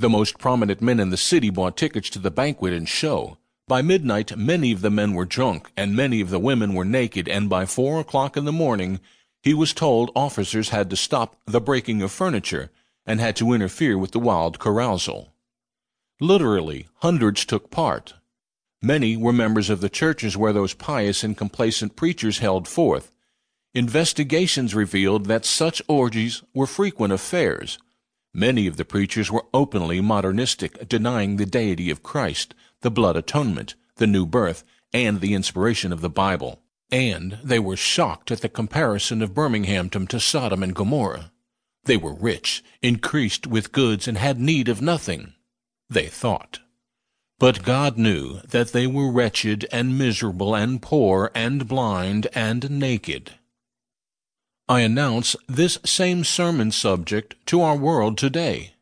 The most prominent men in the city bought tickets to the banquet and show. By midnight, many of the men were drunk, and many of the women were naked, and by four o'clock in the morning, he was told officers had to stop the breaking of furniture, and had to interfere with the wild carousal. Literally, hundreds took part. Many were members of the churches where those pious and complacent preachers held forth. Investigations revealed that such orgies were frequent affairs. Many of the preachers were openly modernistic, denying the deity of Christ, the blood atonement, the new birth, and the inspiration of the Bible. And they were shocked at the comparison of Birminghamton to Sodom and Gomorrah. They were rich, increased with goods, and had need of nothing, they thought. But God knew that they were wretched and miserable and poor and blind and naked. I announce this same sermon subject to our world today.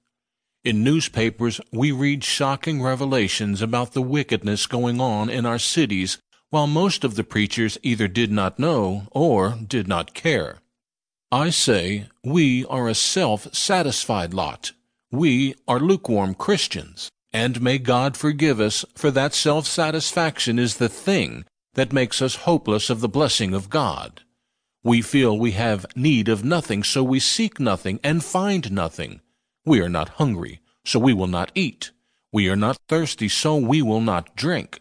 In newspapers, we read shocking revelations about the wickedness going on in our cities, while most of the preachers either did not know or did not care. I say, we are a self-satisfied lot. We are lukewarm Christians, and may God forgive us, for that self-satisfaction is the thing that makes us hopeless of the blessing of God. We feel we have need of nothing, so we seek nothing and find nothing. We are not hungry, so we will not eat. We are not thirsty, so we will not drink.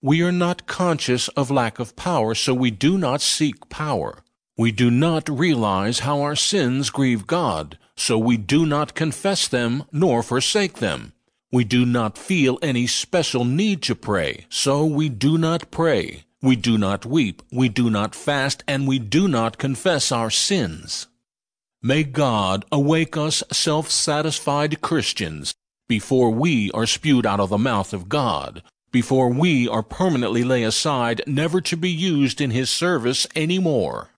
We are not conscious of lack of power, so we do not seek power. We do not realize how our sins grieve God, so we do not confess them nor forsake them. We do not feel any special need to pray, so we do not pray. We do not weep, we do not fast, and we do not confess our sins. May God awake us self-satisfied Christians before we are spewed out of the mouth of God, before we are permanently laid aside never to be used in His service any more.